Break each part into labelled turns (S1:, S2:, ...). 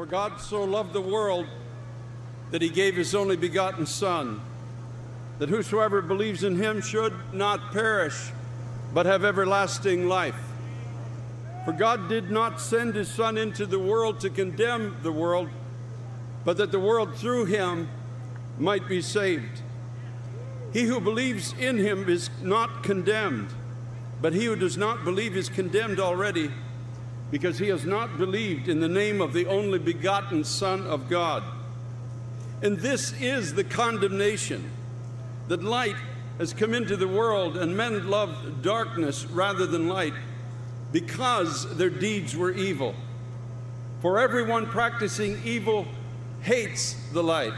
S1: For God so loved the world that he gave his only begotten Son, that whosoever believes in him should not perish, but have everlasting life. For God did not send his Son into the world to condemn the world, but that the world through him might be saved. He who believes in him is not condemned, but he who does not believe is condemned already, because he has not believed in the name of the only begotten Son of God. And this is the condemnation that light has come into the world, and men love darkness rather than light because their deeds were evil. For everyone practicing evil hates the light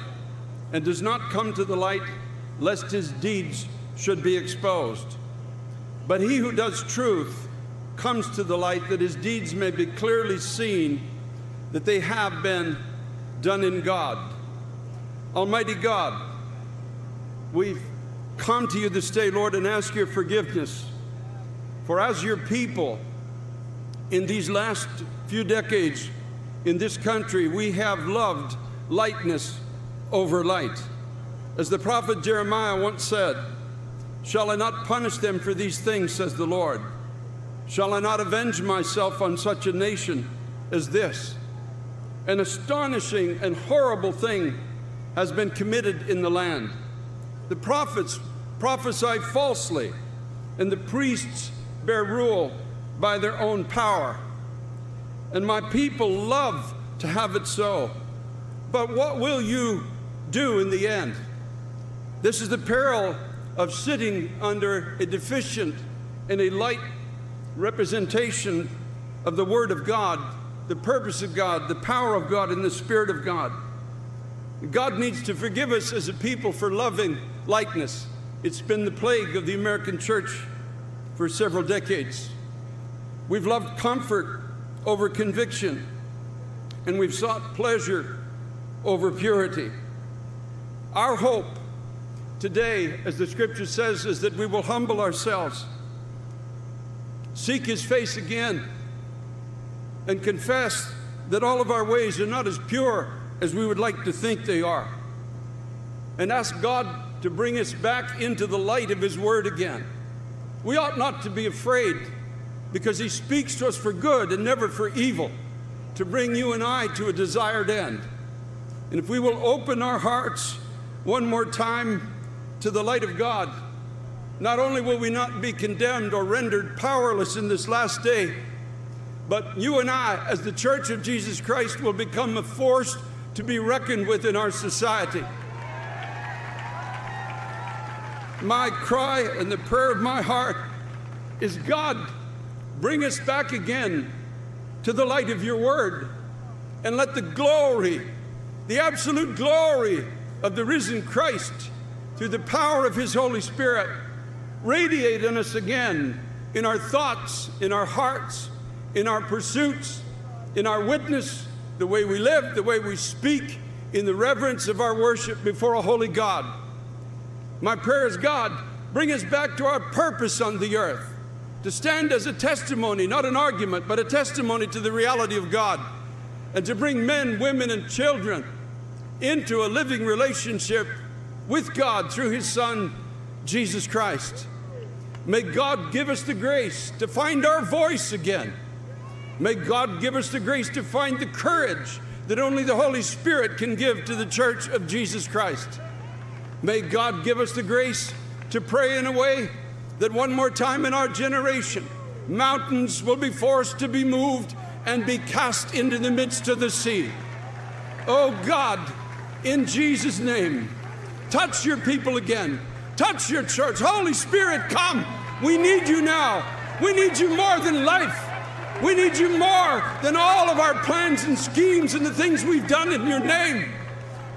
S1: and does not come to the light lest his deeds should be exposed. But he who does truth comes to the light that his deeds may be clearly seen that they have been done in God. Almighty God, we've come to you this day, Lord, and ask your forgiveness. For as your people, in these last few decades in this country, we have loved lightness over light. As the prophet Jeremiah once said, Shall I not punish them for these things, says the Lord? Shall I not avenge myself on such a nation as this? An astonishing and horrible thing has been committed in the land. The prophets prophesy falsely, and the priests bear rule by their own power. And my people love to have it so. But what will you do in the end? This is the peril of sitting under a deficient and a light representation of the Word of God, the purpose of God, the power of God, and the Spirit of God. God needs to forgive us as a people for loving likeness. It's been the plague of the American church for several decades. We've loved comfort over conviction, and we've sought pleasure over purity. Our hope today, as the scripture says, is that we will humble ourselves, seek his face again, and confess that all of our ways are not as pure as we would like to think they are. And ask God to bring us back into the light of his word again. We ought not to be afraid because he speaks to us for good and never for evil, to bring you and I to a desired end. And if we will open our hearts one more time to the light of God, not only will we not be condemned or rendered powerless in this last day, but you and I, as the Church of Jesus Christ, will become a force to be reckoned with in our society. My cry and the prayer of my heart is God, bring us back again to the light of your word and let the glory the absolute glory of the risen Christ through the power of his Holy Spirit radiate in us again in our thoughts, in our hearts, in our pursuits, in our witness, the way we live, the way we speak, in the reverence of our worship before a holy God. My prayer is God, bring us back to our purpose on the earth, to stand as a testimony, not an argument, but a testimony to the reality of God and to bring men, women, and children into a living relationship with God through His Son, Jesus Christ. May God give us the grace to find our voice again. May God give us the grace to find the courage that only the Holy Spirit can give to the church of Jesus Christ. May God give us the grace to pray in a way that one more time in our generation, mountains will be forced to be moved and be cast into the midst of the sea. Oh God, in Jesus' name, touch your people again. Touch your church. Holy Spirit, come. We need you now. We need you more than life. We need you more than all of our plans and schemes and the things we've done in your name.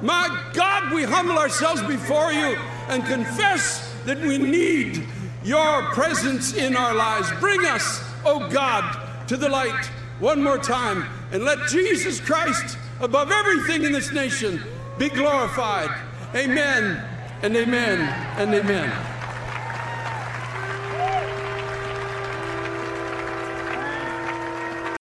S1: My God, we humble ourselves before you and confess that we need your presence in our lives. Bring us, oh God, to the light one more time and let Jesus Christ, above everything in this nation, be glorified. Amen and amen and amen.